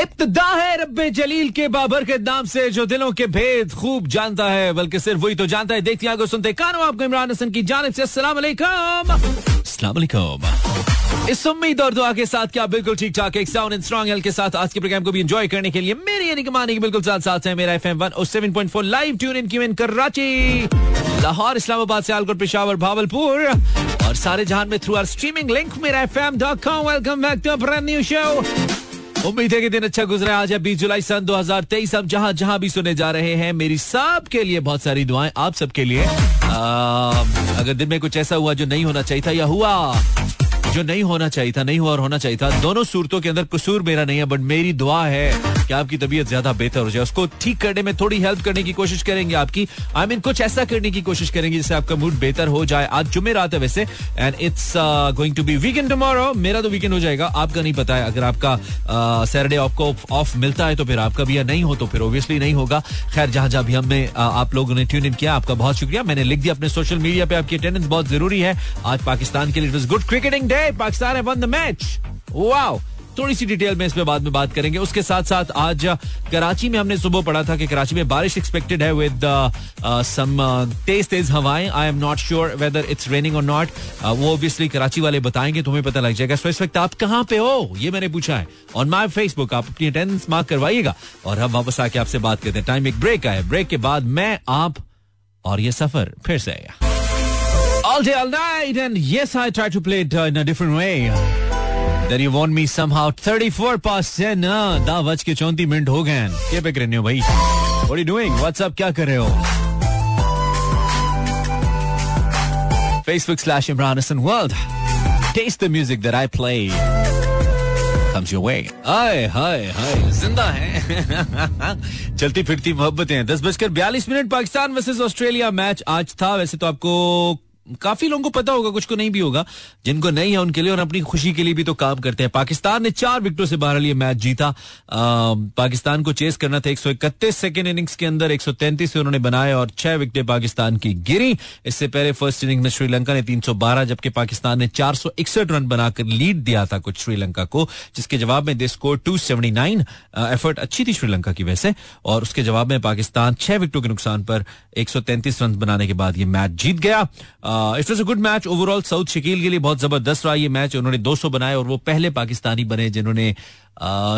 इब्तदा है रब्बे जलील के बाबर के नाम से जो दिलों के भेद खूब जानता है बल्कि सिर्फ़ वही तो जानता है। देखती आगे सुनते कानो आपको इमरान हसन की जानब से। अस्सलाम वालेकुम। इस उम्मीद और दुआ के साथ क्या बिल्कुल ठीक ठाक एक साउंड एंड स्ट्रॉन्ग हेल्थ के साथ आज के प्रोग्राम को भी एंजॉय करने के लिए मेरी यानी कमाने की बिल्कुल साथ साथ है Mera FM 107.4 live tune in Q Karachi Lahore Islamabad Sialkot Peshawar Bahawalpur और सारे जहान में through our streaming link Mera FM dot com welcome back to new show उम्मीद है कि दिन अच्छा गुजरा है। आज है बीस जुलाई सन 2023 हम जहाँ जहाँ भी सुने जा रहे हैं मेरी सब के लिए बहुत सारी दुआएँ आप सबके लिए। आ, अगर दिन में कुछ ऐसा हुआ जो नहीं होना चाहिए था या हुआ जो नहीं होना चाहिए था नहीं हुआ और होना चाहिए था दोनों सूरतों के अंदर कसूर मेरा नहीं है बट मेरी दुआ है कि आपकी तबीयत ज़्यादा बेहतर हो जाए उसको ठीक करने में थोड़ी हेल्प करने की कोशिश करेंगे आपकी। आई I मीन mean, कुछ ऐसा करने की कोशिश करेंगे जिससे आपका मूड बेहतर हो जाए। आज जुमे रात है वैसे and it's going to be weekend tomorrow मेरा तो वीकेंड हो जाएगा आपका नहीं पता है। अगर आपका सैटरडे आपको ऑफ़ मिलता है तो फिर आपका भी या नहीं हो तो फिर ओबियसली नहीं होगा। खैर जहाँ जहाँ भी हमने uh, आप लोगों ने ट्यून इन किया आपका बहुत शुक्रिया। मैंने लिख दिया अपने सोशल मीडिया पे आपकी अटेंडेंस बहुत ज़रूरी है। आज पाकिस्तान के लिए it was good cricketing day Pakistan won the match wow थोड़ी सी डिटेल में इस पे बाद में बात करेंगे। उसके साथ साथ आज कराची में हमने सुबह पढ़ा था कि कराची में बारिश एक्सपेक्टेड है विद सम तेज तेज हवाएँ। I am not sure whether it's raining और नॉट वो ऑब्वियसली कराची वाले बताएँगे तुम्हें पता लग जाएगा। सो इस वक्त आप कहाँ पे हो? ये मैंने पूछा है। ऑन माई फेसबुक आप अपनी अटेंडेंस मार्क करवाइएगा और हम वापस आके आपसे बात करते हैं। टाइम एक ब्रेक आए ब्रेक के बाद मैं आप और ये सफ़र फिर से All day, all night, and yes, I try to play it uh, in a different way. Then you want me somehow 34 past 10 हाँ दा बज के चौंती मिनट हो गए क्या पे कर रहे हो भाई What are you doing? What's up? क्या कर रहे हो Facebook slash Imran Hassan World Taste the music that I play comes your way. हाय हाय हाय ज़िंदा है चलती फिरती मोहब्बतें दस बजकर बयालीस minute Pakistan versus Australia match आज था वैसे तो आपको काफ़ी लोगों को पता होगा कुछ को नहीं भी होगा जिनको नहीं है उनके लिए और अपनी खुशी के लिए भी तो काम करते हैं। पाकिस्तान ने चार विकेटों से बाहर लिए मैच जीता। आ, पाकिस्तान को चेस करना था एक सौ इकतीस सेकेंड इनिंग्स के अंदर एक सौ तैंतीस उन्होंने बनाए और छह विकेटें पाकिस्तान की गिरी। इससे पहले फ़र्स्ट इनिंग में श्रीलंका ने तीन सौ बारह जबकि पाकिस्तान ने चार सौ इकसठ रन बनाकर लीड दिया था कुछ श्रीलंका को जिसके जवाब में दे score two seventy nine. Effort अच्छी थी श्रीलंका की वैसे और उसके जवाब में पाकिस्तान छह विकेटों के नुकसान पर एक सौ तैंतीस रन बनाने के बाद ये मैच जीत गया। It was a good match overall Saud Shakeel के लिए बहुत ज़बरदस्त रहा ये मैच उन्होंने 200 बनाए और वो पहले पाकिस्तानी बने जिन्होंने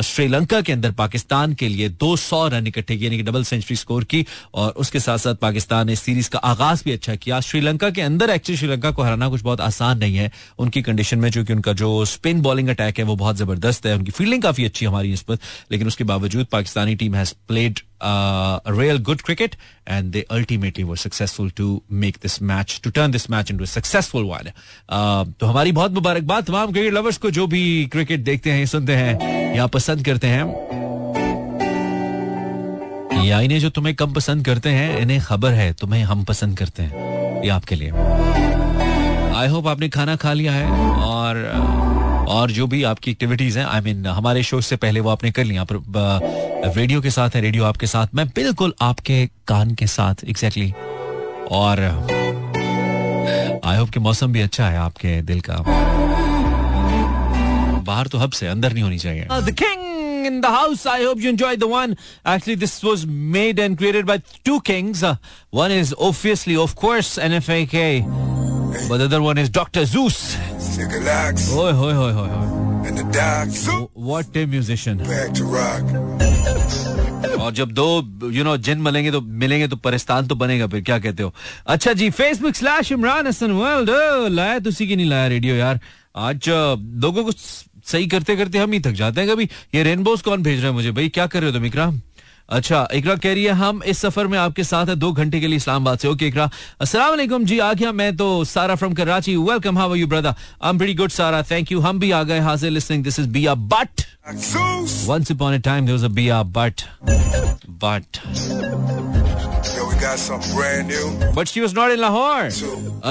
श्रीलंका के अंदर पाकिस्तान के लिए 200 रन इकट्ठे किए, यानी कि डबल सेंचुरी स्कोर की, और उसके साथ साथ पाकिस्तान ने सीरीज़ का आगाज़ भी अच्छा किया। श्रीलंका के अंदर एक्चुअली श्रीलंका को हराना कुछ बहुत आसान नहीं है। उनकी कंडीशन में चूँकि उनका जो स्पिन बॉलिंग अटैक है, वो बहुत ज़बरदस्त है। उनकी फील्डिंग काफ़ी अच्छी हमारी इस पर। लेकिन उसके बावजूद Pakistani team has played real good cricket and they ultimately were successful to make this match to turn this match in successful one तो हमारी बहुत मुबारकबाद तमाम क्रिकेट लवर्स को जो भी क्रिकेट देखते हैं, सुनते हैं। या पसंद करते हैं। या इन्हें जो तुम्हें कम पसंद करते हैं इन्हें खबर है तुम्हें हम पसंद करते हैं। ये आपके लिए। आई होप आपने खाना खा लिया है और और जो भी आपकी एक्टिविटीज़ हैं आई I मीन mean, हमारे शो से पहले वो आपने कर लिया। पर रेडियो के साथ है रेडियो आपके साथ। मैं बिल्कुल आपके कान के साथ एग्जैक्टली exactly. और आई होप कि मौसम भी अच्छा है आपके दिल का। बाहर तो हब से अंदर नहीं होनी चाहिए the king in the house. I hope you enjoyed the one. Actually, this was made and created by two kings. Uh, one is obviously, of course, NFAK, but the other one is Dr. Zeus. Oi, oi, oi, oi, oi. And the doc. What a musician. Back to rock. और जब दो you know जिन मिलेंगे तो मिलेंगे तो परिस्तान तो बनेगा फिर क्या कहते हो अच्छा जी Facebook slash Imran Hasan world लाया तो की नहीं लाया रेडियो यार आज लोगों को सही करते करते हम ही थक जाते हैं कभी। ये रेनबोज कौन भेज रहे हैं मुझे भाई? क्या कर रहे हो तुम इकरा अच्छा इकरा कह रही है हम इस सफ़र में आपके साथ है दो घंटे के लिए इस्लामाबाद से। ओके इकरा। अस्सलाम वालेकुम। जी आ गया मैं तो Sara from Karachi. Welcome how are you brother I am very good Sara. Thank you हम भी आ गए हाजिर listening this is B a but once upon a time there was a B a but but got something brand new. But she was not in Lahore.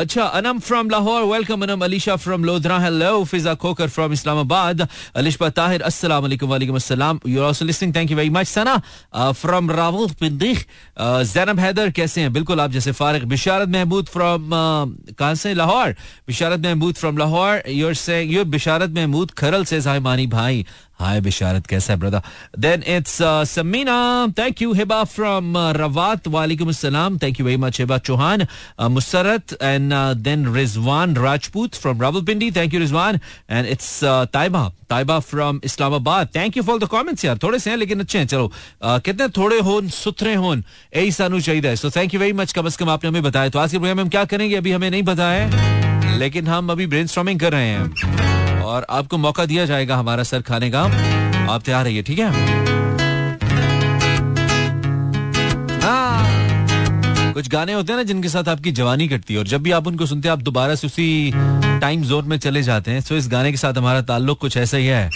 Acha, Anam from Lahore. Welcome, Anam. Alisha from Lodra. Hello. Fiza Kokar from Islamabad. Alishba Tahir. Assalamu alaikum. Wa alaikum assalam. You're also listening. Thank you very much. Sana uh, from Rawal Pindikh. Uh, Zainab Haider कैसे हैं बिल्कुल आप जैसे फारिग बिशारत Mahmood from कहाँ से लाहौर बिशारत Mahmood from Lahore यूर से यूर बिशारत महमूद खरल से हाय मानी भाई हाय बिशारत कैसा है brother then it's Samina thank you Hiba from Rawat वालेकुम अस्सलाम thank you very much Hiba Chauhan Musarrat and then Rizwan Rajput from Rawalpindi thank you Rizwan and it's Taiba Taiba from Islamabad thank you for the comments यार थोड़े से हैं लेकिन अच्छे हैं चलो uh, कितने थोड़े होन सुथरे होन यही सानू चाहिए so thank you very much कम अज कम आपने हमें बताया तो आज के प्रोग्राम में हम क्या करेंगे अभी हमें नहीं है लेकिन हम अभी ब्रेन कर रहे हैं और आपको मौका दिया जाएगा हमारा सर खाने का। आप तैयार रहिए ठीक है? हाँ। कुछ गाने होते हैं ना जिनके साथ आपकी जवानी कटती है और जब भी आप उनको सुनते हैं आप दोबारा से उसी टाइम जोन में चले जाते हैं। तो इस गाने के साथ हमारा ताल्लुक कुछ ऐसा ही है।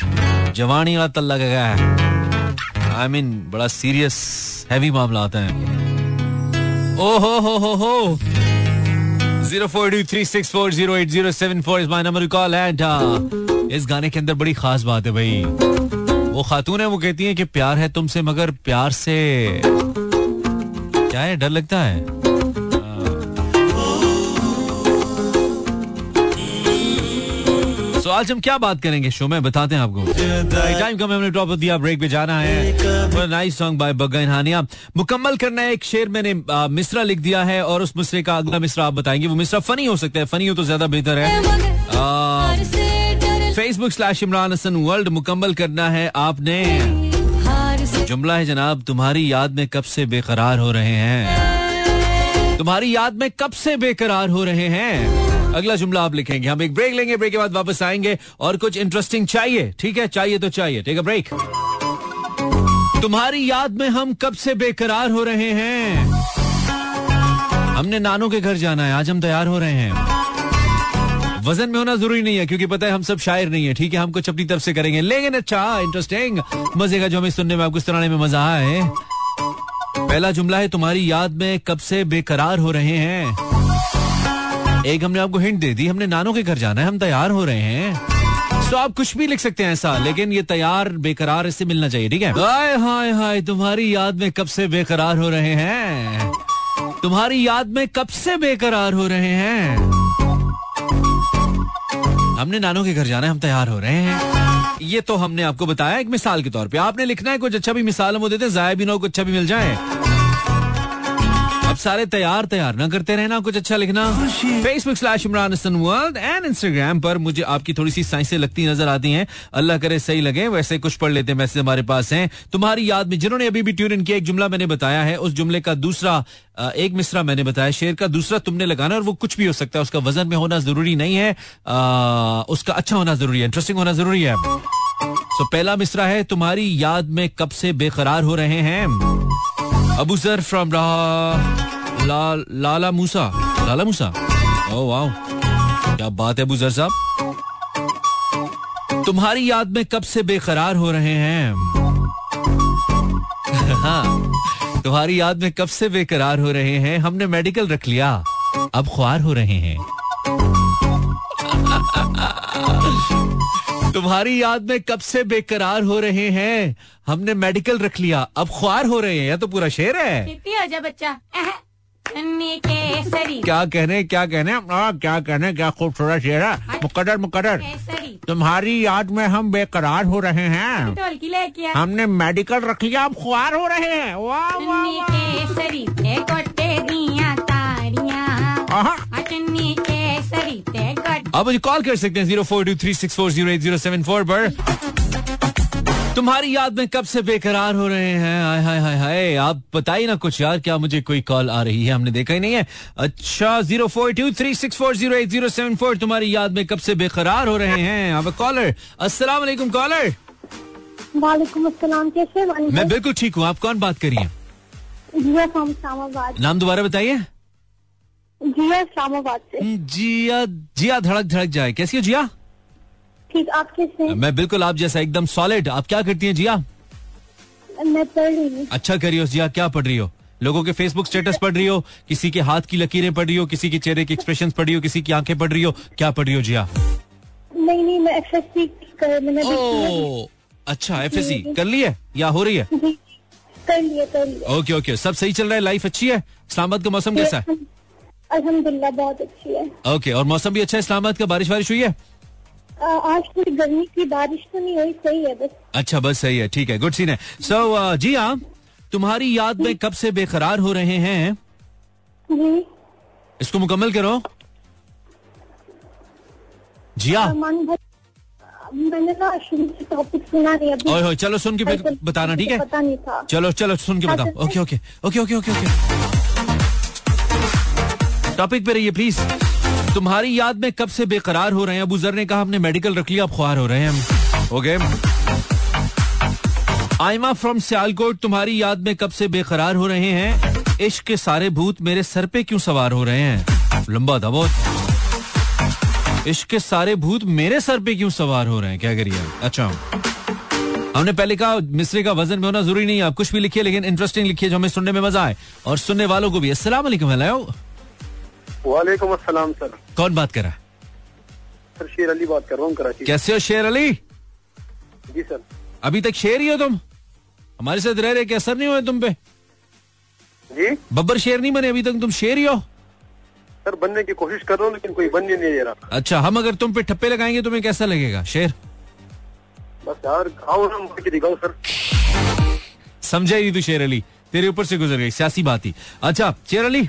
जवानी वाला तल्ला गया है। आई I मीन mean, बड़ा सीरियस हैवी मामला आता है। ओ हो हो हो हो। Zero four two three six four zero seven four is my number इस गाने के अंदर बड़ी खास बात है भाई। वो खातून है, वो कहती है कि प्यार है तुमसे, मगर प्यार से क्या है? डर लगता है? तो आज हम क्या बात करेंगे? शो में बताते हैं आपको। टाइम कम हमने टॉप दिया ब्रेक पे जाना है। Nice song by Bagga Hania मुकम्मल करना है एक शेर मैंने मिसरा लिख दिया है और उस मिसरे का अगला मिसरा आप बताएँगे। वो मिसरा फनी हो सकता है फनी हो तो ज़्यादा बेहतर है। Facebook slash Imran Hasan world मुकम्मल करना है आपने। जुमला है जनाब तुम्हारी याद में कब से बेकरार हो रहे हैं? तुम्हारी याद में कब से बेकरार हो रहे हैं? अगला जुमला आप लिखेंगे। हम एक ब्रेक लेंगे, ब्रेक के बाद वापस आएँगे और कुछ इंटरेस्टिंग चाहिए, ठीक है? चाहिए तो चाहिए। ठीक है ब्रेक तुम्हारी याद में हम कब से बेकरार हो रहे हैं? हमने नानों के घर जाना है, आज हम तैयार हो रहे हैं। वज़न में होना ज़रूरी नहीं है, क्योंकि पता है हम सब शायर नहीं है, ठीक है? हम कुछ अपनी तरफ़ से करेंगे। लेकिन अच्छा इंटरेस्टिंग मज़े का जो हमें सुनने में आपको सुनाने में मज़ा आए। पहला जुमला है तुम्हारी याद में कब से बेकरार हो रहे हैं। एक हमने आपको हिंट दे दी, हमने नानों के घर जाना है, हम तैयार हो रहे हैं। तो आप कुछ भी लिख सकते हैं ऐसा, लेकिन ये तैयार, बेकरार इससे मिलना चाहिए, ठीक है? हाय हाय हाय, तुम्हारी याद में कब से बेकरार हो रहे हैं? तुम्हारी याद में कब से बेकरार हो रहे हैं? हमने नानों के घर जाना है, हम तैयार हो रहे हैं। ये तो हमने आपको बताया एक मिसाल के तौर पे। आपने लिखना है, कुछ अच्छा भी मिसाल हम देते हैं, जाया भी ना कुछ अच्छा भी मिल जाए। अब सारे तैयार तैयार ना करते रहना, कुछ अच्छा लिखना। Facebook slash Imran world and Instagram पर मुझे आपकी थोड़ी सी साइंसें लगती नज़र आती हैं। अल्लाह करे सही लगे, वैसे कुछ पढ़ लेते मैसेज हमारे पास हैं। तुम्हारी याद में, जिन्होंने अभी भी ट्यून इन किया, एक जुमला मैंने बताया है, उस जुमले का दूसरा एक मिसरा मैंने बताया, शेर का दूसरा तुमने लगाना और वो कुछ भी हो सकता है, उसका वज़न में होना ज़रूरी नहीं है उसका अच्छा होना ज़रूरी है इंटरेस्टिंग होना ज़रूरी है। तो पहला मिसरा है, तुम्हारी याद में कब से बेकरार हो रहे हैं? अबू सर फ्रॉम रहा ला, लाला मूसा लाला मूसा ओ वाओ क्या बात है बुजर साहब? तुम्हारी याद में कब से बेकरार हो रहे हैं? हाँ तुम्हारी याद में कब से बेकरार हो रहे हैं? हमने मेडिकल रख लिया। अब ख्वार हो रहे हैं। तुम्हारी याद में कब से बेकरार हो रहे हैं? हमने मेडिकल रख लिया। अब ख्वार हो रहे हैं। यह तो पूरा शेर है। हो बच्चा? क्या कहने क्या कहने? आ, क्या कहने? क्या खूबसूरत शेर है। मुकदर मुकदर तुम्हारी याद में हम बेकरार हो रहे हैं। हमने मेडिकल रख लिया। अब ख्वार हो रहे हैं। वाह वाह आप मुझे कॉल कर सकते हैं zero four two three six four zero eight zero seven four पर। तुम्हारी याद में कब से बेकरार हो रहे हैं? हाय हाय हाय हाय। आप बताइए ना कुछ यार क्या मुझे कोई कॉल आ रही है? हमने देखा ही नहीं है। अच्छा zero four two three six four zero eight zero seven four. तुम्हारी याद में कब से बेकरार हो रहे हैं? आप कॉलर अस्सलाम वालेकुम कॉलर वालेकुम अस्सलाम कैसे मैं बिल्कुल ठीक हूँ। आप कौन बात करिए नाम दोबारा बताइए। जिया इस्लामाबाद से। हम्म, जिया जिया धड़क धड़क जाए। कैसी हो जिया? ठीक आप कैसे मैं बिल्कुल आप जैसा एकदम सॉलिड आप क्या करती हैं जिया? मैं पढ़ रही हूँ। अच्छा करी हो जिया क्या पढ़ रही हो? लोगों के फेसबुक स्टेटस पढ़ रही हो? किसी के हाथ की लकीरें पढ़ रही हो? किसी के चेहरे के एक्सप्रेशन पढ़ रही हो? किसी की आँखें पढ़ रही हो? क्या पढ़ रही हो जिया? नहीं नहीं मैं एफ़ एस मैंने ओ अच्छा एफ़ एस कर ली है या हो रही है? कर कर ओके ओके सब सही चल रहा है? लाइफ अच्छी है? इस्लामाबाद का मौसम कैसा है? अल्हम्दुलिल्लाह बहुत अच्छी है। ओके और मौसम भी अच्छा है? इस्लामाबाद का बारिश वारिश हुई है? आज थोड़ी गर्मी की बारिश तो नहीं हुई सही है बस। अच्छा बस सही है ठीक है गुड सीन है। सो so, uh, जी हाँ तुम्हारी याद में कब से बेकरार हो रहे हैं? जी। इसको मुकम्मल करो। जी हाँ। मैंने ना टॉपिक सुना नहीं अभी ओए चलो सुन के बताना ठीक है? पता नहीं था। चलो चलो सुन के हाँ, बताओ। Okay okay okay okay okay okay topic पे रहिए प्लीज़ तुम्हारी याद में कब से बेकरार हो रहे हैं? अबू ने कहा, हमने मेडिकल रख लिया, अब ख्वार हो रहे हैं हम। ओके आयमा फ्रॉम सियालकोट, तुम्हारी याद में कब से बेकरार हो रहे हैं? इश्क के सारे भूत मेरे सर पे क्यों सवार हो रहे हैं? लंबा था बहुत इश्क के सारे भूत मेरे सर पे क्यों सवार हो रहे हैं? क्या करिए? अच्छा। हमने पहले कहा, मिसरे का वज़न में होना ज़रूरी नहीं है, आप कुछ भी लिखिए, लेकिन इंटरेस्टिंग लिखिए जो हमें सुनने में मज़ा आए। और सुनने वालों को भी। अस्सलाम वालेकुम अस्सलाम सर। कौन बात कर रहा? है सर शेर अली बात कर रहा हूँ कराची कैसे हो शेर अली? जी सर। अभी तक शेर ही हो तुम? हमारे साथ रह रहे के असर नहीं हुए तुम पे? जी? बब्बर शेर नहीं बने अभी तक तुम शेर ही हो? सर बनने की कोशिश कर रहा हूँ लेकिन कोई बन नहीं दे रहा। अच्छा हम अगर तुम पे ठप्पे लगाएँगे तुम्हें कैसा लगेगा शेर? बस यार आओ ना मुझे दिखाओ सर। समझा ही नहीं तू शेर अली तेरे ऊपर से गुजर गई सियासी बात ही। अच्छा शेर अली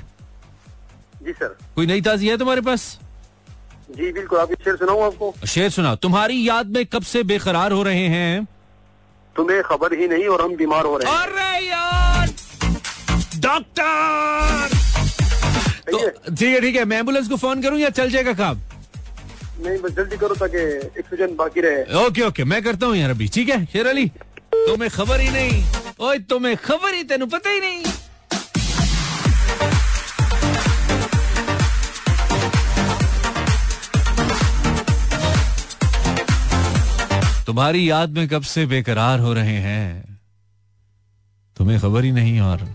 जी सर कोई नई ताजी है तुम्हारे पास? जी बिल्कुल आप शेर सुनाऊँ आपको। शेर सुना तुम्हारी याद में कब से बेकरार हो रहे हैं? तुम्हें खबर ही नहीं और हम बीमार हो रहे हैं। अरे यार! डॉक्टर! तो ठीक है ठीक है मैं एंबुलेंस को फ़ोन करूँ या चल जाएगा काम? नहीं बस जल्दी करो ताकि ऑक्सीजन बाकी रहे। ओके ओके मैं करता हूँ यार अभी ठीक है शेर अली? तुम्हें खबर ही नहीं। ओए तुम्हें खबर ही तेन पता ही नहीं। तुम्हारी याद में कब से बेकरार हो रहे हैं? तुम्हें खबर ही नहीं और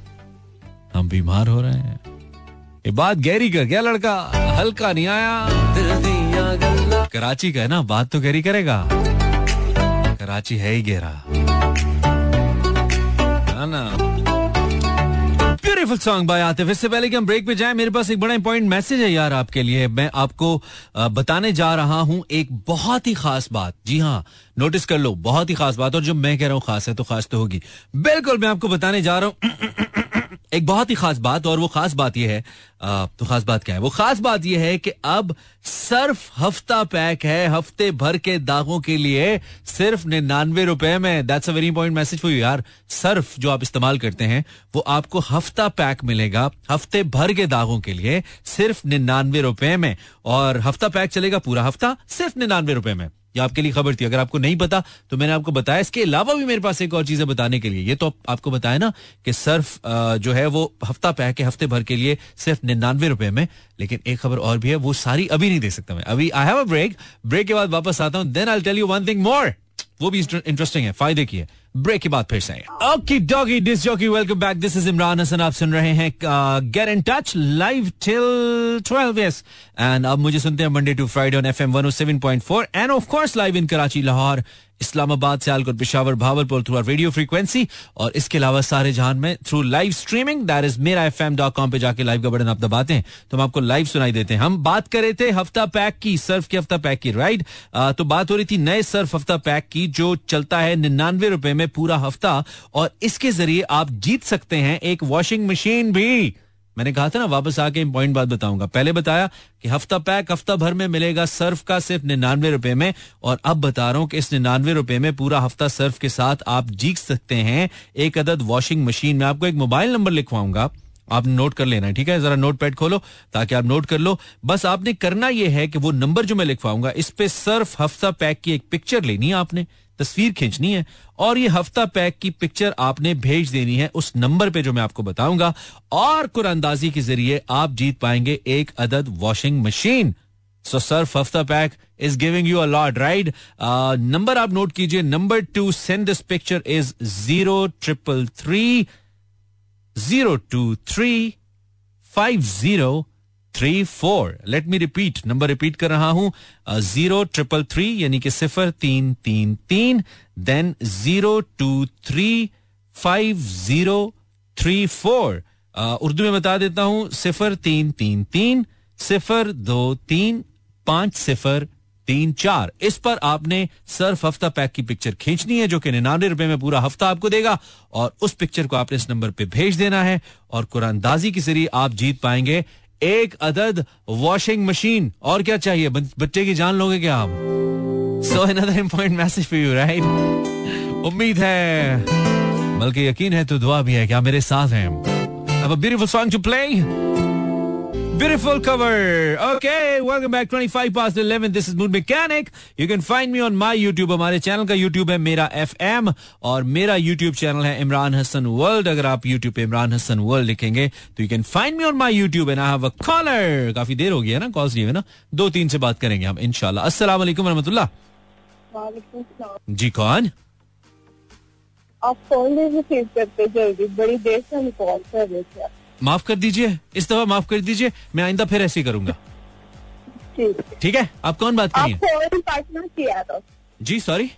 हम बीमार हो रहे हैं। ये बात गहरी कर गया लड़का? हल्का नहीं आया? कराची का है ना? बात तो गहरी करेगा। कराची है ही गहरा। ना। ब्यूटीफुल सॉन्ग बाय आतिफ इससे पहले कि हम ब्रेक पे जाएँ, मेरे पास एक बड़ा इंपॉर्टेंट मैसेज है यार आपके लिए। मैं आपको बताने जा रहा हूँ एक बहुत ही खास बात। जी हाँ नोटिस कर लो, बहुत ही खास बात। और जो मैं कह रहा हूँ खास है तो खास तो होगी। बिल्कुल, मैं आपको बताने जा रहा हूँ। एक बहुत ही खास बात और वो खास बात यह है तो खास बात क्या है? वो खास बात यह है कि अब सर्फ हफ़्ता पैक है, हफ़्ते भर के दागों के लिए सिर्फ़ निन्यानवे रुपए में। That's a very important message for you यार। सर्फ जो आप इस्तेमाल करते हैं, वो आपको हफ़्ता पैक मिलेगा, हफ़्ते भर के दागों के लिए सिर्फ़ निन्यानवे रुपए में। और हफ़्ता पैक चलेगा पूरा हफ़्ता सिर्फ़ निन्यानवे रुपए में। ये आपके लिए खबर थी। अगर आपको नहीं पता तो मैंने आपको बताया। इसके अलावा भी मेरे पास एक और चीज़ है बताने के लिए। ये तो आपको बताया ना कि सर्फ जो है वो हफ़्ता पैक के हफ़्ते भर के लिए सिर्फ़ निन्यानवे रुपए में, लेकिन एक खबर और भी है, वो सारी अभी नहीं दे सकता मैं। अभी I have a break break के बाद वापस आता हूँ। Then I tell you one thing more वो भी इंटरेस्टिंग है, फ़ायदे की है। ब्रेक के बाद फिर से okay, doggy, disc jockey, welcome back. This is Imran Hasan, आप सुन रहे हैं get in touch live till 12 yes and अब मुझे सुनते हैं Monday to Friday on FM 107.4 and of course live in Karachi Lahore Islamabad Sialkot Peshawar Bahawalpur through radio frequency और इसके अलावा सारे जहान में through live streaming that is Mera F M dot com पे जाके लाइव का बटन आप दबाते हैं तो हम आपको लाइव सुनाई देते हैं। हम बात कर रहे थे हफ़्ता पैक की सर्फ के हफ़्ता पैक की राइट तो बात हो रही थी नए सर्फ हफ़्ता पैक की, जो चलता है निन्यानवे रुपए में पूरा हफ़्ता और इसके ज़रिए आप जीत सकते हैं एक वॉशिंग मशीन भी। मैंने कहा था ना, वापस आके पॉइंट बात बताऊँगा। पहले बताया कि हफ़्ता पैक हफ़्ता भर में मिलेगा सर्फ का सिर्फ़ निन्यानवे रुपए में, और अब बता रहा हूँ कि इस निन्यानवे रुपए में पूरा हफ़्ता सर्फ के साथ आप जीत सकते हैं एक अदद वॉशिंग मशीन में। आपको एक मोबाइल नंबर लिखवाऊँगा। आप नोट कर लेना है ठीक है? जरा नोट पैड खोलो, ताकि आप नोट कर लो। बस आपने करना यह है कि वो नंबर जो मैं लिखवाऊँगा, इस पे सर्फ हफ़्ता पैक की एक पिक्चर लेनी है आपने। तस्वीर खींचनी है और ये हफ़्ता पैक की पिक्चर आपने भेज देनी है उस नंबर पे जो मैं आपको बताऊँगा और कुरानदाजी के ज़रिए आप जीत पाएँगे एक अदद वॉशिंग मशीन सो सर्फ हफ़्ता pack is giving you a lot right number आप नोट कीजिए number to send this picture is zero triple three zero two three five zero three four let me repeat number repeat कर रहा हूँ zero triple three यानी कि सिफर तीन तीन तीन then zero two three five zero three four Urdu में बता देता हूँ सिफर तीन तीन तीन सिफर दो तीन पाँच सिफर तीन चार इस पर आपने सर्फ हफ़्ता पैक की पिक्चर खींचनी है जो कि निन्यानवे रुपए में पूरा हफ़्ता आपको देगा और उस पिक्चर को आपने इस नंबर पे भेज देना है और कुरानदाजी के ज़रिए आप जीत पाएँगे एक अदद वॉशिंग मशीन और क्या चाहिए? बच्चे की जान लोगे क्या आप? So another important message for you right उम्मीद है। बल्कि यकीन है तो दुआ भी है क्या मेरे साथ हैं। अब beautiful song to play Beautiful cover. Okay, welcome back. 25 past 11. This is Mood Mechanic. You can find me on my YouTube. हमारे चैनल का YouTube है मेरा FM और मेरा YouTube चैनल है इमरान हसन वर्ल्ड अगर आप YouTube पे इमरान हसन वर्ल्ड लिखेंगे तो you can find me on my YouTube and I have a caller काफ़ी देर हो गई ना कॉल्स नहीं हुए ना दो तीन से बात करेंगे हम इंशाल्लाह अस्सलाम वालेकुम रहमतुल्लाह जी कौन आप फ़ोन रिसीव करते जल्दी बड़ी देर से हम कॉल कर रहे थे माफ़ कर दीजिए इस दफ़ा माफ़ कर दीजिए मैं आइंदा फिर ऐसे ही करूँगा। ठीक। है? आप कौन बात करिए फ़ोन कट ना किया था जी सॉरी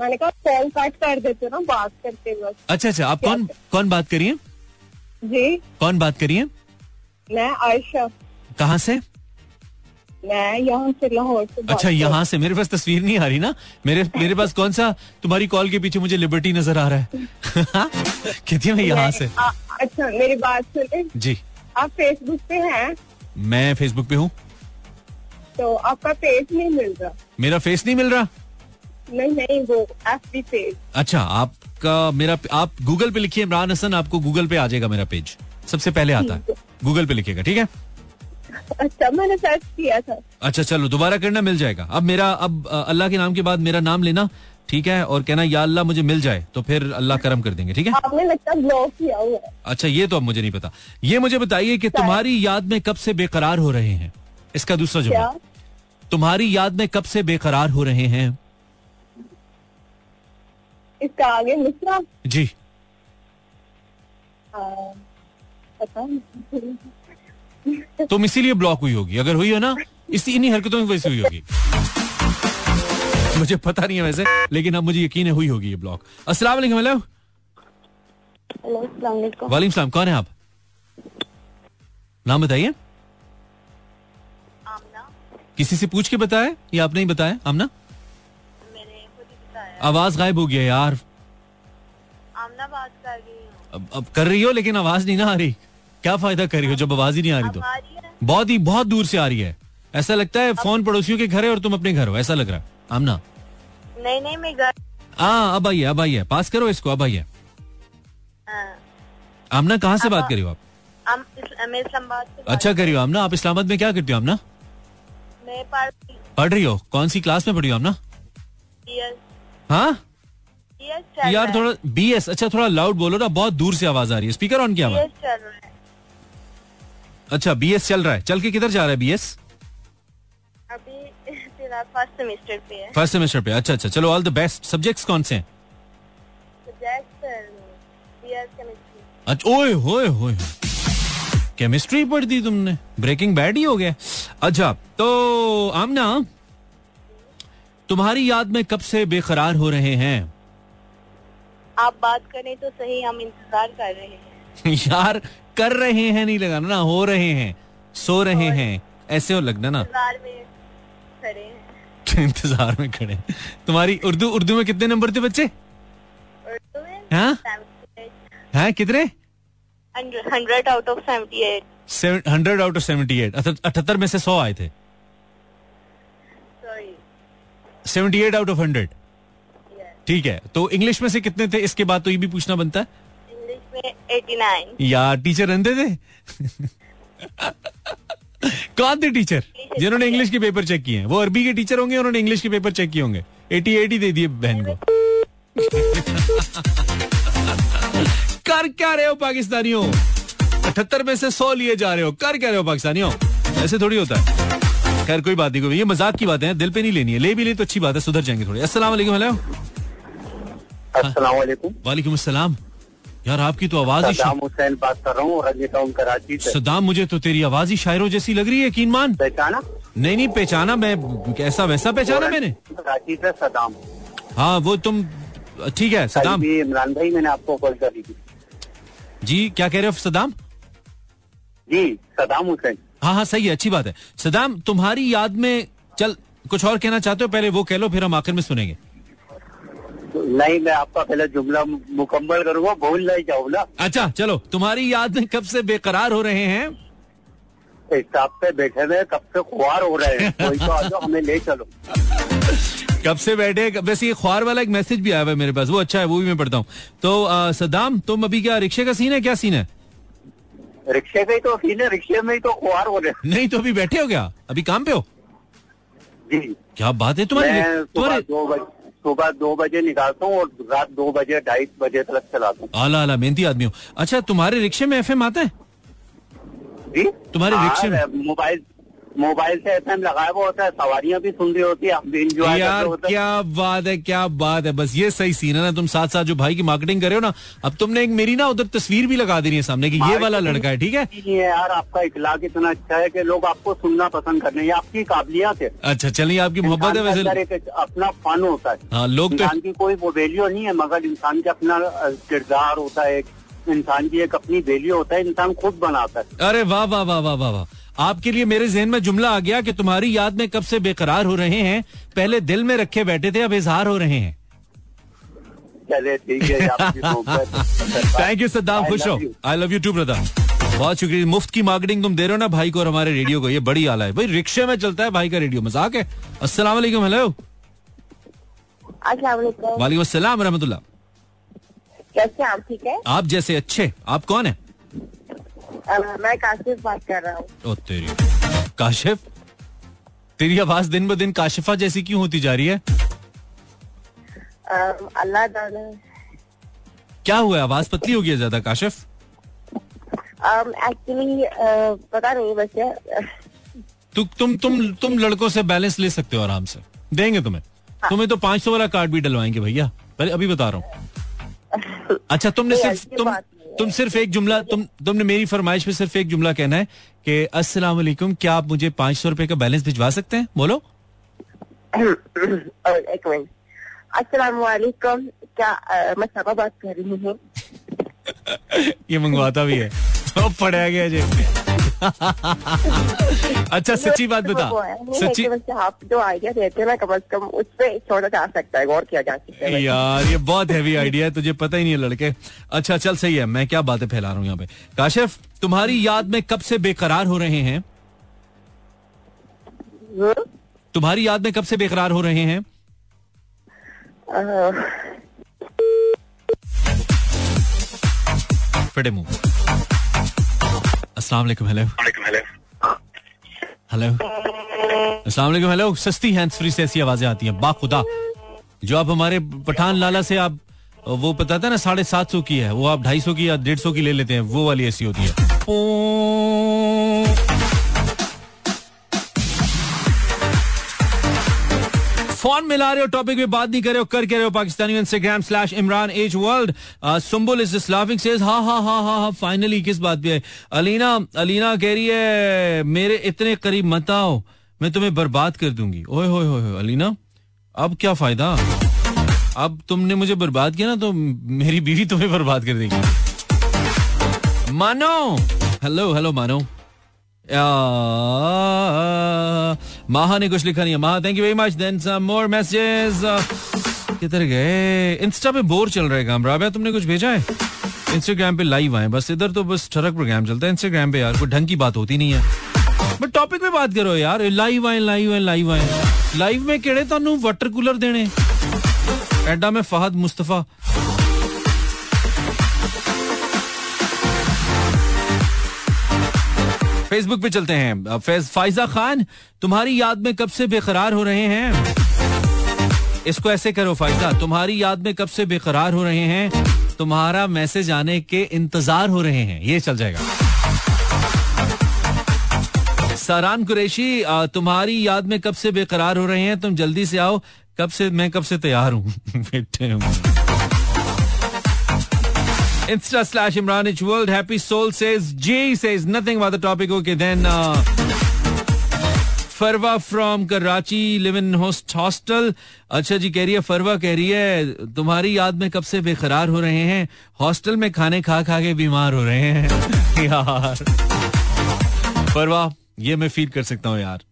मैंने कहा फ़ोन कट कर देते ना बात करते वक्त अच्छा अच्छा आप कौन कौन बात करिए जी। कौन बात करिए मैं आयशा। कहाँ से? मैं यहाँ से लाहौर से अच्छा यहाँ से? मेरे पास तस्वीर नहीं आ रही ना? मेरे मेरे पास कौन सा तुम्हारी कॉल के पीछे मुझे लिबर्टी नज़र आ रहा है? कहती है मैं यहाँ से। आ, अच्छा मेरी बात सुने जी। आप फेसबुक पे हैं? मैं फेसबुक पे हूँ। तो आपका पेज नहीं मिल रहा? मेरा फेस नहीं मिल रहा? नहीं नहीं वो एफ़ पेज अच्छा आपका मेरा आप गूगल पे लिखिए इमरान हसन आपको गूगल पे आ जाएगा मेरा पेज सबसे पहले आता है। गूगल पे लिखिएगा ठीक है? अच्छा मैंने सर्च किया था। अच्छा चलो दोबारा करना मिल जाएगा। अब मेरा अब अल्लाह के नाम के बाद मेरा नाम लेना ठीक है? और कहना या अल्लाह मुझे मिल जाए तो फिर अल्लाह करम कर देंगे ठीक है? आपने लगता ब्लॉक किया हुआ है। अच्छा ये तो अब मुझे नहीं पता। ये मुझे बताइए कि तुम्हारी याद में कब से बेकरार हो रहे हैं? इसका दूसरा जवाब। तुम्हारी याद में कब से बेकरार हो रहे हैं? इसका आगे मिश्रा जी। आ, पता तुम इसीलिए ब्लॉक हुई होगी। अगर हुई हो ना इसी इन्हीं हरकतों की वजह से हुई होगी। मुझे पता नहीं है वैसे लेकिन अब मुझे यकीन है हुई होगी ये ब्लॉक अस्सलाम वालेकुम सलाम कौन है आप? नाम बताइए। किसी से पूछ के बताया? या आपने ही बताया आमना? मैंने बताया। आवाज़ गायब हो गया यार। आमना बात कर रही हूँ। अब, अब कर रही हो लेकिन आवाज़ नहीं ना आ रही। क्या फ़ायदा कर रही हो जब आवाज़ ही नहीं आ रही तो? बहुत ही बहुत दूर से आ रही है। ऐसा लगता है फ़ोन पड़ोसियों के घर है और तुम अपने घर हो ऐसा लग रहा है। आमना। नहीं नहीं मैं घर हाँ अब आइए अब आइए पास करो इसको अब आइए। हाँ, आमना कहाँ से बात करी हो आप? अच्छा करी हो आमना आप इस्लामाबाद में क्या करती हो आमना? पढ़ रही हो। कौन सी क्लास में पढ़ी हो आमना? हाँ? यार थोड़ा बी एस अच्छा थोड़ा लाउड बोलो ना बहुत दूर से आवाज़ आ रही है। स्पीकर ऑन किया है। अच्छा बी एस चल रहा है। चल के किधर जा रहा है बी एस अभी फ़र्स्ट सेमेस्टर पे है। फ़र्स्ट सेमेस्टर पे। अच्छा अच्छा चलो ऑल द बेस्ट सब्जेक्ट्स कौन से हैं? अच्छा ओए होए होए केमिस्ट्री पढ़ दी तुमने। ब्रेकिंग बैड ही हो गया। अच्छा तो आमना तुम्हारी याद में कब से बेकरार हो रहे हैं? आप बात करें तो सही हम इंतज़ार कर रहे हैं। यार कर रहे हैं नहीं लगाना ना हो रहे हैं सो रहे हैं ऐसे हो लगना ना। इंतज़ार में खड़े हैं। इंतज़ार में खड़े तुम्हारी उर्दू उर्दू में कितने नंबर थे बच्चे? में हाँ? कितने? Hundred out of seventy eight hundred out of seventy eight अठहत्तर में से सौ आए थे। Seventy eight out of hundred ठीक है तो इंग्लिश में से कितने थे? इसके बाद तो ये भी पूछना बनता है। Eighty nine. यार टीचर अंधे थे कौन थे टीचर जिन्होंने इंग्लिश के पेपर चेक किए हैं। वो अरबी के टीचर होंगे उन्होंने इंग्लिश के पेपर चेक किए होंगे। एटी एट दे दिए बहन को। कर क्या रहे हो पाकिस्तानियों? अठहत्तर में से सौ लिए जा रहे हो। कर क्या रहे हो पाकिस्तानियों? ऐसे थोड़ी होता है। खैर कोई बात नहीं कोई ये मज़ाक की बातें हैं दिल पे नहीं लेनी है। ले भी ले तो अच्छी बात है सुधर जाएँगे थोड़े। अस्सलाम वालेकुम हेलो। अस्सलाम वालेकुम वालेकुम अस्सलाम। यार आपकी तो आवाज़ ही सदाम हुसैन बात कर रहा हूँ टाउन कराची से। सदाम मुझे तो तेरी आवाज़ ही शायरों जैसी लग रही है यकीन मान पहचाना? नहीं नहीं पहचाना मैं कैसा वैसा पहचाना मैंने। कराची से सदाम हाँ वो तुम ठीक है सदाम इमरान भाई मैंने आपको कॉल करी थी। जी क्या कह रहे हो सदाम जी सदाम हुसैन। हाँ हाँ सही है अच्छी बात है। सदाम तुम्हारी याद में चल कुछ और कहना चाहते हो? पहले वो कह लो फिर हम आखिर में सुनेंगे। नहीं मैं आपका पहले जुमला मुकम्मल करूँगा भूल नहीं जाऊँ ना अच्छा चलो तुम्हारी याद में कब से बेकरार हो रहे हैं? स्टाफ पे बैठे हुए कब से खुआर हो रहे हैं? कोई तो आ जाओ हमें ले चलो। कब से बैठे वैसे ये ख्वार वाला एक मैसेज भी आया हुआ है मेरे पास वो अच्छा है वो भी मैं पढ़ता हूँ। तो आ, सद्दाम तुम अभी क्या रिक्शे का सीन है? क्या सीन है? रिक्शे में ही तो सीन है रिक्शे में ही तो खुआर हो रहे नहीं तो अभी बैठे हो क्या? अभी काम पे हो? जी। क्या बात है तुम्हारे तुम्हारे सुबह दो बजे निकालता हूँ और रात दो बजे ढाई बजे तक चलाता हूँ। आला आला मेहनती आदमी हो अच्छा तुम्हारे रिक्शे में एफएम आता है? जी? तुम्हारे हाँ, रिक्शे में? मोबाइल मोबाइल से एफएम लगाया हुआ होता है सवारियाँ भी सुन रही होती है भी इंजॉय यार रहे हैं। क्या बात है क्या बात है बस ये सही सीन है ना तुम साथ साथ जो भाई की मार्केटिंग कर रहे हो ना अब तुमने एक मेरी ना उधर तस्वीर भी लगा देनी है सामने की ये वाला लड़का है ठीक है? यार आपका इखलाक इतना अच्छा है की लोग आपको सुनना पसंद करने ये आपकी काबिलियत है। अच्छा चलिए आपकी मोहब्बत है वैसे। अपना फन होता है। हाँ लोग तो की कोई वो वैल्यू नहीं है मगर इंसान का अपना किरदार होता है इंसान की एक अपनी वैल्यू होता है इंसान खुद बनाता है। अरे वाह वाह वाह वाह वाह। आपके लिए मेरे जहन में जुमला आ गया कि तुम्हारी याद में कब से बेकरार हो रहे हैं। पहले दिल में रखे बैठे थे अब इजहार हो रहे हैं। चले ठीक है ये आपकी मोहब्बत थैंक यू सद्दाम खुश you. I love you too brother बहुत शुक्रिया। मुफ़्त की मार्केटिंग तुम दे रहे हो ना भाई को और हमारे रेडियो को। ये बड़ी आला है। भाई रिक्शे में चलता है भाई का रेडियो मज़ाक है। अस्सलाम वालेकुम हेलो वालेकुम। अस्सलाम रहमतुल्लाह। कैसे आप? ठीक है? आप जैसे अच्छे। आप कौन है? मैं काशिफ बात कर रहा हूँ। तेरी काशिफ? तेरी आवाज़ दिन ब दिन काशिफा जैसी क्यों होती जा रही है? अल्लाह क्या हुआ? है? आवाज़ पतली हो गई ज़्यादा काशिफ? एक्चुअली पता नहीं तु, तुम तुम तुम लड़कों से बैलेंस ले सकते हो आराम से। देंगे तुम्हें। तुम्हें तो पाँच सौ वाला कार्ड भी डलवाएँगे भैया। पहले अभी बता रहा हूँ। अच्छा तुमने सिर्फ़ तुम है। तुम सिर्फ़ एक जुमला तुम तुमने मेरी फरमाइश पे सिर्फ़ एक जुमला कहना है कि अस्सलाम वालेकुम क्या आप मुझे पाँच सौ रुपए का बैलेंस भिजवा सकते हैं? बोलो। एक मिनट। अस्सलाम वालेकुम क्या मैं सबा बात कर रही हूँ? ये मंगवाता भी है। पढ़ा गया जी अच्छा सच्ची बात बता। सच्ची आप जो आइडिया देते हैं ना कम से कम उस पर छोड़ा जा सकता है गौर किया जा सकता है यार ये बहुत हैवी आइडिया है तुझे पता ही नहीं है लड़के। अच्छा चल सही है मैं क्या बातें फैला रहा हूँ यहाँ पे? काशिफ तुम्हारी याद में कब से बेकरार हो रहे हैं? तुम्हारी याद में कब से बेकरार हो रहे हैं? फटे मुँह अस्सलाम वालेकुम हेलो हेलो अस्सलाम वालेकुम हेलो सस्ती हैंड्स फ्री से ऐसी आवाज़ें आती हैं। बाखुदा। जो आप हमारे पठान लाला से आप वो पता था ना साढ़े सात सौ की है। वो आप ढाई सौ की या डेढ़ सौ की ले लेते हैं। वो वाली ऐसी होती है। फ़ोन मिला रहे हो टॉपिक में बात नहीं कर रहे हो, कर के रहे हो, Pakistani Instagram slash Imran H world Sumbul is just laughing says हाँ हाँ हाँ हाँ हाँ फाइनली किस बात पे है? अलीना अलीना कह रही है, मेरे इतने करीब मत आओ, मैं तुम्हें बर्बाद कर दूँगी। ओए, होए होए अलीना, अब क्या फ़ायदा? अब तुमने मुझे बर्बाद किया ना तो मेरी बीवी तुम्हें बर्बाद कर देगी। मानो हेलो हेलो मानो। माहा ने कुछ लिखा नहीं है Maha thank you very much then some more messages किधर गए इंस्टा पे बोर चल रहा है काम राबिया तुमने कुछ भेजा है इंस्टाग्राम पे लाइव आए बस इधर तो बस ठरक प्रोग्राम चलता है इंस्टाग्राम पे यार कोई ढंग की बात होती नहीं है बट टॉपिक पे बात करो यार लाइव आए लाइव आए लाइव आए लाइव में केड़े ਤੁਹਾਨੂੰ वाटर कूलर देने एडा में फहद मुस्तफा फेसबुक पे चलते हैं। फाइजा खान, तुम्हारी याद में कब से बेकरार हो रहे हैं? इसको ऐसे करो फाइजा, तुम्हारी याद में कब से बेकरार हो रहे हैं? तुम्हारा मैसेज आने के इंतज़ार हो रहे हैं। ये चल जाएगा। सारान कुरैशी तुम्हारी याद में कब से बेकरार हो रहे हैं? तुम जल्दी से आओ। कब से, मैं कब से तैयार हूँ? Insta slash Imran H World. Happy Soul says G says nothing about the topic. Okay, then uh, Farwa from Karachi live in host hostel अच्छा जी कह रही है फरवा कह रही है तुम्हारी याद में कब से बेकरार हो रहे हैं हॉस्टल में खाने खा खा के बीमार हो रहे हैं यार फरवा ये मैं फील कर सकता हूँ यार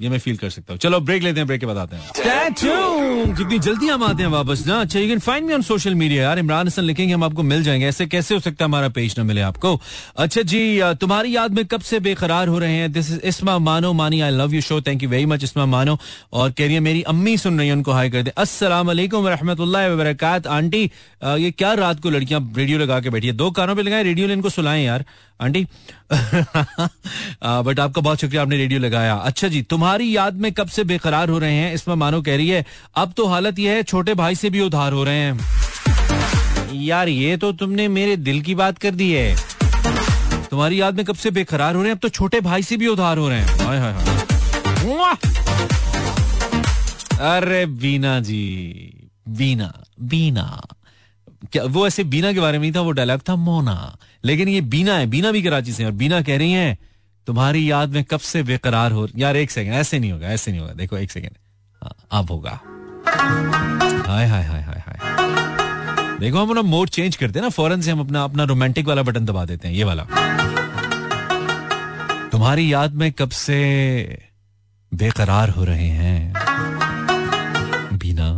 ये मैं फील कर सकता हूँ। चलो ब्रेक लेते हैं ब्रेक के बाद आते हैं। Tattoo! कितनी जल्दी हम आते हैं वापस ना अच्छा you can find me on social media यार। इमरान हसन लिखेंगे हम आपको मिल जाएँगे। ऐसे कैसे हो सकता है हमारा पेज ना मिले आपको? अच्छा जी तुम्हारी याद में कब से बेकरार हो रहे हैं? This is Isma Mano Mani I love you show thank you very much Isma Mano और कह रही है मेरी अम्मी सुन रही है उनको हाई कर दे। अस्सलाम वालेकुम रहमतुल्लाहि आंटी ये क्या रात को लड़कियाँ रेडियो लगा के बैठी है? दो कानों पर लगाए रेडियो इनको सुलाएँ यार। आंटी बट आपका बहुत शुक्रिया आपने रेडियो लगाया। अच्छा जी तुम्हारी याद में कब से बेकरार हो रहे हैं? इसमें मानो कह रही है, अब तो हालत यह है, छोटे भाई से भी उधार हो रहे हैं। यार, ये तो तुमने मेरे दिल की बात कर दी है। तुम्हारी याद में कब से बेकरार हो रहे हैं? अब तो छोटे भाई से भी उधार हो रहे हैं। हाय हाय अरे बीना जी बीना बीना क्या, वो ऐसे बीना के बारे में था, वो डायलॉग था, मोना। लेकिन ये बीना है बीना भी कराची से और बीना कह रही है तुम्हारी याद में कब से बेकरार हो यार एक सेकंड ऐसे नहीं होगा ऐसे नहीं होगा देखो एक सेकंड हाँ, अब होगा। हाय हाय हाय हाय हाय। देखो हम अपना मोड चेंज करते हैं ना फ़ौरन से हम अपना अपना रोमांटिक वाला बटन दबा देते हैं ये वाला। तुम्हारी याद में कब से बेकरार हो रहे हैं? बीना।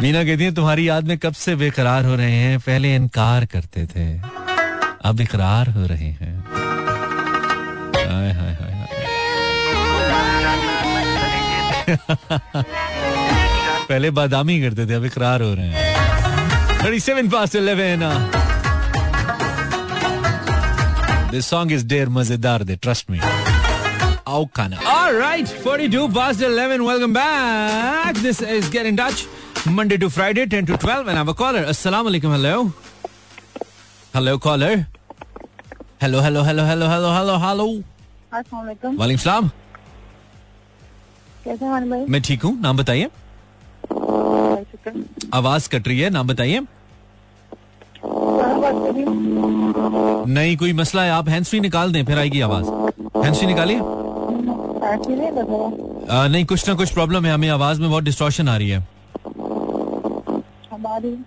बीना कहती है तुम्हारी याद में कब से बेकरार हो रहे हैं? पहले इनकार करते थे। अब इकरार हो रहे हैं हाय हाय हाय पहले बादामी करते थे अब इकरार हो रहे हैं thirty seven past eleven this song is der मज़ेदार दे ट्रस्ट मी आओ खाना Alright, 42 past 11. Welcome back. This is Get in Touch. Monday to Friday, 10 to 12. And I have a caller. Assalamu alaikum. Hello. Hello, caller hello hello hello hello hello hello hello वालेकुम सलाम कैसे हैं भाई मैं ठीक हूँ नाम बताइए। आवाज़ कट रही है नाम बताइए? नहीं कोई मसला है आप हैंड फ्री निकाल दें फिर आएगी आवाज़। हैंड फ्री निकालिए नहीं कुछ ना कुछ प्रॉब्लम है हमें आवाज़ में बहुत डिस्टॉर्शन आ रही है।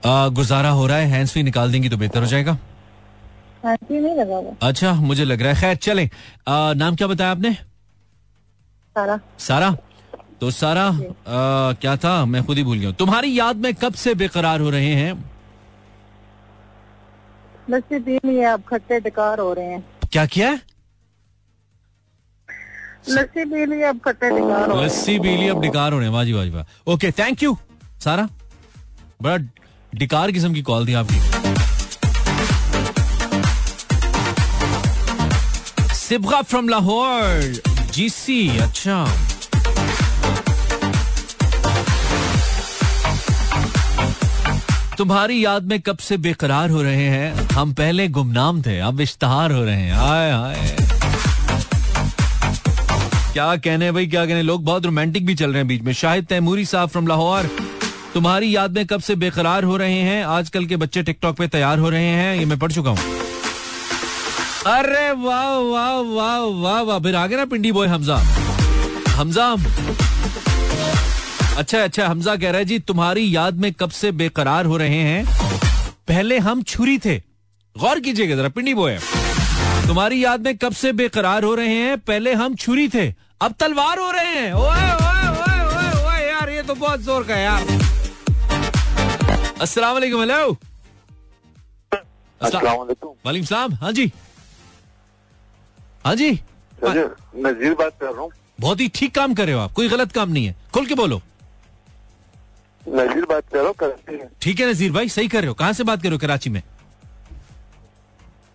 आ, गुजारा हो रहा है हैंड्स फ्री निकाल देंगी तो बेहतर हो जाएगा। नहीं लगा हुआ। अच्छा मुझे लग रहा है। खैर चले। आ, नाम क्या बताया आपने? सारा। सारा? तो सारा आ, क्या था? मैं खुद ही भूल गया तुम्हारी याद में कब से बेकरार हो रहे हैं? लस्सी पी ली है अब खट्टे टिकार हो रहे हैं। क्या किया लस्सी पी ली अब खट्टे टिकार हो लस्सी पी ली अब डिकार हो रहे हैं। वाजी वाजी वाह ओके थैंक यू सारा। बड़ा डिकार किस्म की कॉल थी आपकी। सिबगा फ्रॉम लाहौर जीसी अच्छा तुम्हारी याद में कब से बेकरार हो रहे हैं? हम पहले गुमनाम थे, अब इश्तहार हो रहे हैं। हाय हाय क्या कहने भाई, क्या कहने लोग बहुत रोमांटिक भी चल रहे हैं बीच में। शाहिद तैमूरी साहब फ्रॉम लाहौर तुम्हारी याद में कब से बेकरार हो रहे हैं? आजकल के बच्चे टिकटॉक पे तैयार हो रहे हैं, ये मैं पढ़ चुका हूँ। अरे वाह वाह वाह वाह वाह। फिर आगे ना पिंडी बॉय हमजा। हमजा अच्छा अच्छा हमजा कह रहा है जी तुम्हारी याद में कब से बेकरार हो रहे हैं? पहले हम छुरी थे। गौर कीजिएगा जरा पिंडी बॉय तुम्हारी याद में कब से बेकरार हो रहे हैं? पहले हम छुरी थे। अब तलवार हो रहे हैं। ओए ओए ओए ओए ओए यार ये तो बहुत ज़ोर का यार। अस्सलाम वालेकुम हेलो अस्सलाम वालेकुम वालेकुम सलाम। हाँ जी। हाँ जी। नजीर बात कर रहा हूँ। बहुत ही ठीक काम कर रहे हो आप कोई गलत काम नहीं है। खुल के बोलो। नजीर बात कर रहा हूँ ठीक है नजीर भाई सही कर रहे हो। कहाँ से बात कर रहे हो कराची में?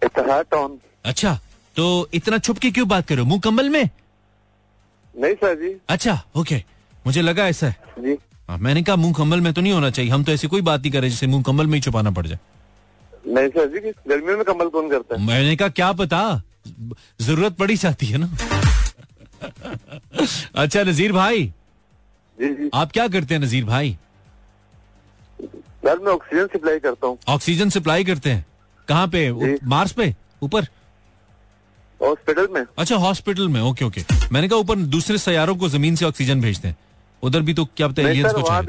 टाउन। अच्छा तो इतना छुप के क्यों बात कर रहे हो? मुँह कम्बल में? नहीं सर जी। अच्छा ओके। मुझे लगा ऐसा है। जी। हाँ, मैंने कहा मुँह कम्बल में तो नहीं होना चाहिए। हम तो ऐसी कोई बात नहीं करे जिसे मुँह कम्बल में ही छुपाना पड़ जाए। नहीं सर जी गर्मियों में कम्बल कौन करता है? मैंने कहा क्या पता? ज़रूरत पड़ी जाती है ना? अच्छा नजीर भाई। आप क्या करते हैं नजीर भाई? सर मैं ऑक्सीजन सप्लाई करता हूँ। ऑक्सीजन सप्लाई करते हैं। कहाँ पे? मार्स पे? ऊपर? हॉस्पिटल में। अच्छा हॉस्पिटल में। ओके ओके मैंने कहा ऊपर दूसरे सैारों को ज़मीन से ऑक्सीजन भेजते हैं। उधर भी तो क्या पता वहाँ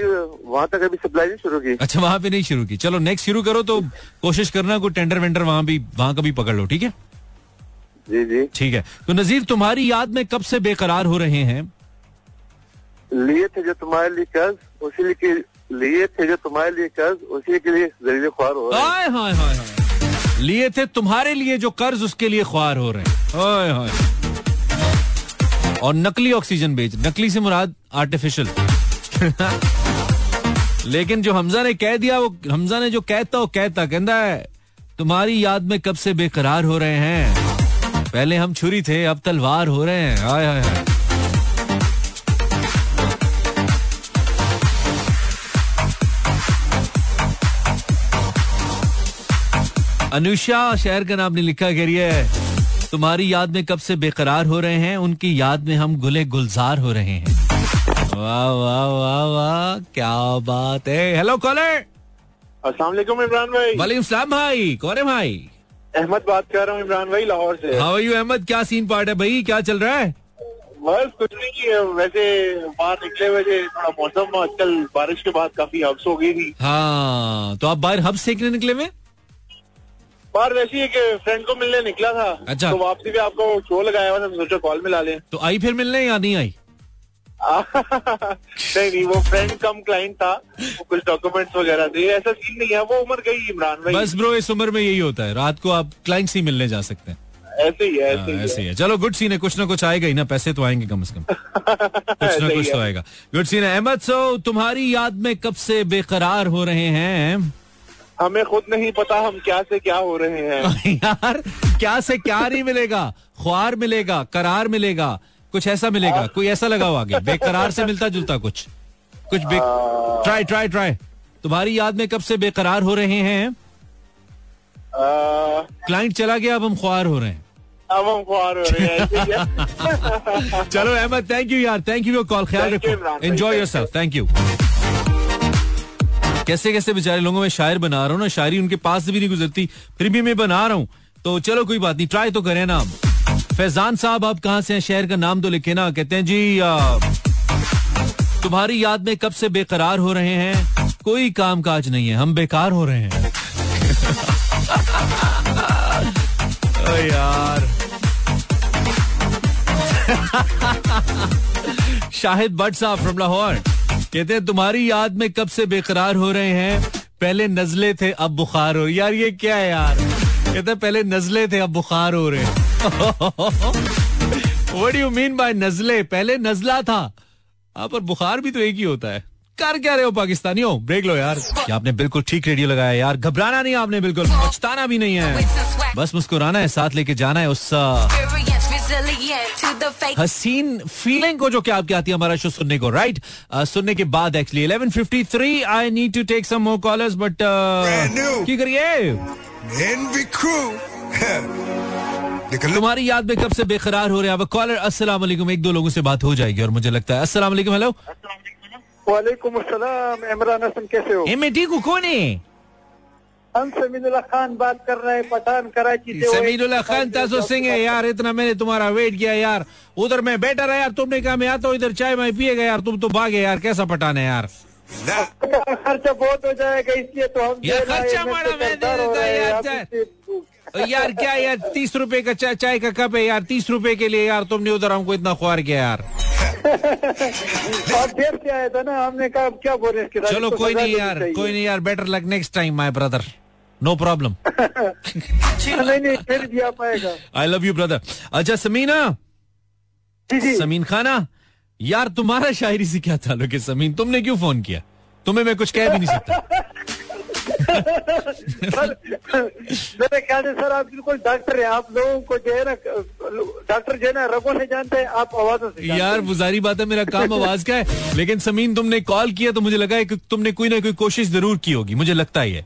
वहाँ तक अभी सप्लाई नहीं शुरू की। अच्छा वहाँ पे नहीं शुरू की। चलो नेक्स्ट शुरू करो तो कोशिश करना कोई टेंडर वेंडर वहाँ भी वहाँ का भी पकड़ लो ठीक है? जी जी। ठीक है। तो नजीर तुम्हारी याद में कब से बेकरार हो रहे हैं? लिए थे जो तुम्हारे लिए कर्ज उसी के लिए थे जो तुम्हारे लिए कर्ज उसी के लिए ज़रिए ख्वार हो रहे हैं। हाय हाय हाय हाय। लिए थे तुम्हारे लिए जो कर्ज उसके लिए ख्वार हो रहे हैं। हाय हाय। और नकली ऑक्सीजन बेच नकली से मुराद आर्टिफिशियल लेकिन जो हमजा ने कह दिया वो हमजा ने जो कहता वो कहता कहता है तुम्हारी याद में कब से बेकरार हो रहे हैं? पहले हम छुरी थे अब तलवार हो रहे हैं। हाय हाय अनुषा शहर का नाम ने लिखा कह रही है तुम्हारी याद में कब से बेकरार हो रहे हैं? उनकी याद में हम गुले गुलजार हो रहे हैं। वाह वाह वाह वाह क्या बात है। हेलो कॉलर अस्सलाम वालेकुम इमरान भाई। वालेकुम सलाम भाई। कौन है भाई? अहमद बात कर रहा हूँ इमरान भाई लाहौर से। How are you Ahmed? क्या सीन पार्ट है भाई? क्या चल रहा है? बस कुछ नहीं वैसे बाहर निकले हुए थे थोड़ा मौसम आजकल बारिश के बाद काफ़ी हब्स हो गई थी। हाँ तो आप बाहर हब्स सेकने निकले में बाहर वैसे एक फ्रेंड को मिलने निकला था। अच्छा। तो वापसी पे आपको शो लगाया हुआ था तो सोचा कॉल मिला लें। तो आई फिर मिलने या नहीं आई? नहीं नहीं वो फ्रेंड कम क्लाइंट था। वो कुछ डॉक्यूमेंट्स वगैरह थे। ऐसा सीन नहीं है। वो उम्र गई इमरान भाई। बस ब्रो इस उम्र में यही होता है। रात को आप क्लाइंट से ही मिलने जा सकते। हैं ऐसे ही है ऐसे ही ऐसे है। ही है। चलो गुड सीन है। कुछ ना कुछ आएगा ही ना। पैसे तो आएँगे कम से कम। कुछ ना कुछ तो आएगा। गुड सीन है। अहमद सो तुम्हारी याद में कब से बेकरार हो रहे हैं? हमें खुद नहीं पता हम क्या से क्या हो रहे हैं। यार क्या से क्या नहीं मिलेगा? ख्वार मिलेगा करार मिलेगा कुछ ऐसा मिलेगा आ? कोई ऐसा लगा हुआ आगे? बेकरार से मिलता जुलता कुछ? कुछ बे ट्राई ट्राई ट्राई तुम्हारी याद में कब से बेकरार हो रहे हैं? क्लाइंट चला गया अब हम ख्वार हो रहे हैं। अब हम ख्वार हो रहे हैं ही है। चलो अहमद थैंक यू यार थैंक यू योर कॉल ख्याल रखो। Enjoy yourself thank you कैसे कैसे बेचारे लोगों में शायर बना रहा हूँ ना शायरी उनके पास भी नहीं गुजरती फिर भी मैं बना रहा हूँ। तो चलो कोई बात नहीं ट्राई तो करें ना हम। फैजान साहब, आप कहाँ से हैं? शहर का नाम तो लिखे ना। कहते हैं, जी तुम्हारी याद में कब से बेकरार हो रहे हैं? कोई काम काज नहीं है, हम बेकार हो रहे हैं। यार। शाहिद भट्ट साहब फ्रॉम लाहौर। कहते हैं, तुम्हारी याद में कब से बेकरार हो रहे हैं? पहले नजले थे अब बुखार हो यार, ये क्या है यार? कहते हैं, पहले नजले थे अब बुखार हो रहे हैं। What do you mean by नजले? पहले नजला था। हाँ पर बुखार भी तो एक ही होता है। कर क्या रहे हो पाकिस्तानियों? ब्रेक लो यार। ये आपने बिल्कुल ठीक रेडियो लगाया यार। घबराना नहीं आपने बिल्कुल। पछताना भी नहीं है। बस मुस्कुराना है साथ लेके जाना है उस आ. हसीन फीलिंग को जो कि आपकी आती है हमारा शो सुनने को राइट सुनने के बाद actually 11:53 I need to take some more callers but की करिए? तुम्हारी याद में कब से बेकरार हो रहे हैं? अब कॉलर अस्सलाम वालेकुम। एक दो लोगों से बात हो जाएगी और मुझे लगता है। अस्सलाम वालेकुम हेलो वालेकुम अस्सलाम। इमरान हसन कैसे हो? मैं ठीक हूँ कौन है? हम खान बात कर रहे हैं पठान कराची से खान तासो सिंह है यार इतना मैंने तुम्हारा वेट किया यार। उधर मैं बैठा रहा यार तुमने कहा मैं आता हूँ इधर चाय मैं पिएगा यार। तुम तो भागे यार कैसा पठान है यार? खर्चा बहुत हो जाएगा इसलिए तो हम यार, दे रहे खर्चा तो यार, क्या यार तीस रुपए का चाय चाय का कप है यार तीस रुपए के लिए यार तुमने उधर हमको इतना ख्वार किया यार। आप देर से आए थे ना हमने कहा क्या बोले इसके चलो इसको कोई नहीं यार कोई नहीं यार better luck next time my brother no problem नहीं नहीं फिर भी आ पाएगा आई लव यू ब्रदर अच्छा समीना? समीन खाना? यार तुम्हारा शायरी से क्या ताल्लुक है समीन? तुमने क्यों फ़ोन किया? तुम्हें मैं कुछ कह भी नहीं सकता। मेरे ख्याल से सर आप बिल्कुल डॉक्टर हैं। आप लोगों को जो है ना डॉक्टर जो है ना रगों से जानते हैं आप आवाजों से यार वो जारी बात है मेरा काम आवाज़ का है। लेकिन समीन तुमने कॉल किया तो मुझे लगा है कि तुमने कोई ना कोई कोशिश ज़रूर की होगी। मुझे लगता ही है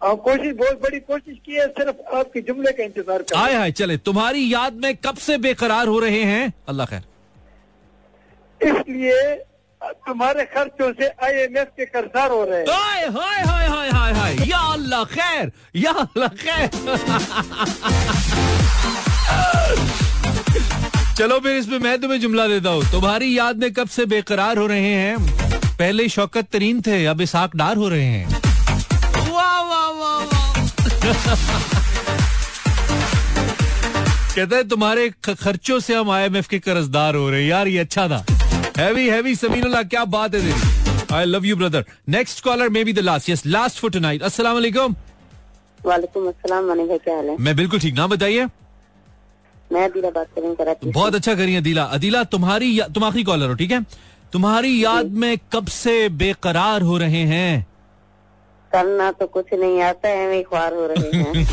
कोशिश बहुत बड़ी कोशिश की है सिर्फ़ आपके जुमले का इंतज़ार कर आए हाय चले। तुम्हारी याद में कब से बेकरार हो रहे हैं? अल्लाह खैर। इसलिए तुम्हारे खर्चों से आईएमएफ के कर्जदार हो रहे हाय हाय हाय हाय हाय हाय या अल्लाह खैर, या अल्लाह खैर। चलो फिर इसमें मैं तुम्हें जुमला देता हूँ। तुम्हारी याद में कब से बेकरार हो रहे हैं? पहले शौकत तरीन थे, अब इसहाक डार हो रहे हैं। वाह वाह वाह कहता है, तुम्हारे खर्चों से हम आईएमएफ के कर्जदार हो रहे हैं। यार, ये अच्छा था। हैवी हैवी समीनुल्लाह क्या बात है तेरी I love you brother next caller may be the last yes last for tonight अस्सलाम वालेकुम वालेकुम अस्सलाम मनी भाई क्या हाल है मैं बिल्कुल ठीक नाम बताइए मैं अदीला बात कर रही हूँ कराची से। बहुत अच्छा करिए अदीला अदीला तुम्हारी या- तुम आखिरी कॉलर हो ठीक है तुम्हारी याद में कब से बेकरार हो रहे हैं करना तो कुछ नहीं आता है हमें ख्वार हो रहे हैं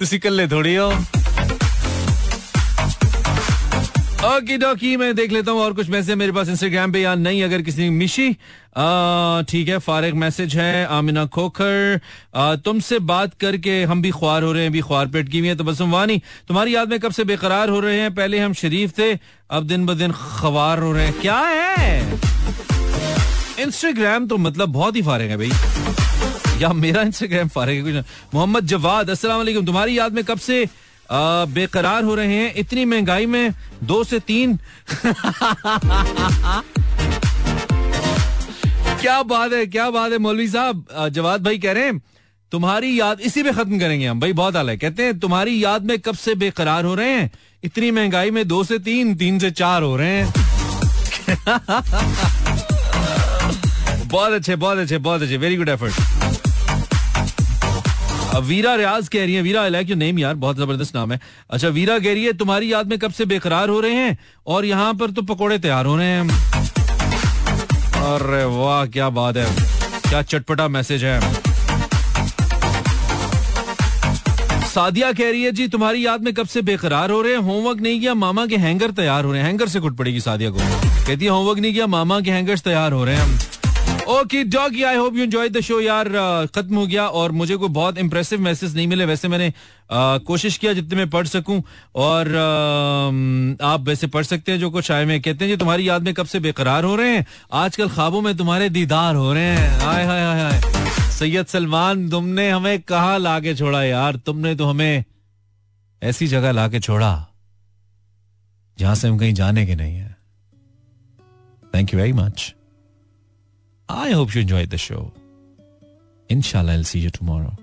ਤੁਸੀਂ ਇਕੱਲੇ थोड़ी हो ओके डॉकी मैं देख लेता हूँ, और कुछ मैसेज मेरे पास इंस्टाग्राम पे या नहीं, अगर किसी मिशी। ठीक है, फारिग मैसेज है, आमिना खोखर। तुमसे बात करके हम भी ख्वार हो रहे हैं भी ख्वार पेट की हुई है तो बस वानी। तुम्हारी याद में कब से बेकरार हो रहे हैं? पहले हम शरीफ थे, अब दिन ब दिन खवार हो रहे हैं। क्या है? इंस्टाग्राम तो मतलब बहुत ही फारिग है भाई। या मेरा इंस्टाग्राम फारिग है, कुछ मोहम्मद जवाद वालेकुम। तुम्हारी याद में कब से बेकरार हो रहे हैं इतनी महँगाई में दो से तीन। क्या बात है, क्या बात है, मौलवी साहब। जवाद भाई कह रहे हैं, तुम्हारी याद इसी पे खत्म करेंगे हम। भाई बहुत आला है, कहते हैं, तुम्हारी याद में कब से बेकरार हो रहे हैं? इतनी महँगाई में दो से तीन तीन से चार हो रहे हैं। बहुत अच्छे बहुत अच्छे बहुत अच्छे very good effort Veera Riyaz कह रही है, Veera I like your name यार, बहुत ज़बरदस्त नाम है। अच्छा वीरा कह रही है, तुम्हारी याद में कब से बेकरार हो रहे हैं? और यहाँ पर तो पकोड़े तैयार हो रहे हैं। अरे वाह, क्या बात है। क्या चटपटा मैसेज है। सादिया कह रही है, जी, तुम्हारी याद में कब से बेकरार हो रहे हैं? होमवर्क नहीं किया, मामा के हैंगर तैयार हो रहे हैं। हैंगर से कुट पड़ेगी सादिया को। कहती है होमवर्क नहीं किया, मामा के हैंगर्स तैयार हो रहे हैं। Okay doggy I hope you enjoy the show यार खत्म हो गया और मुझे कोई बहुत इंप्रेसिव मैसेज नहीं मिले वैसे मैंने कोशिश किया जितने मैं पढ़ सकूँ और आप वैसे पढ़ सकते हैं जो कुछ आए में कहते हैं जी तुम्हारी याद में कब से बेकरार हो रहे हैं आजकल ख्वाबों में तुम्हारे दीदार हो रहे हैं हाय हाय हाय हाय सैयद सलमान तुमने हमें कहा लाके छोड़ा यार तुमने तो हमें ऐसी जगह लाके छोड़ा जहाँ से हम कहीं जाने के नहीं है thank you very much I hope you enjoyed the show. Inshallah, I'll see you tomorrow.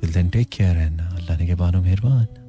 Till then, take care and uh, Allah ne ke mehirban.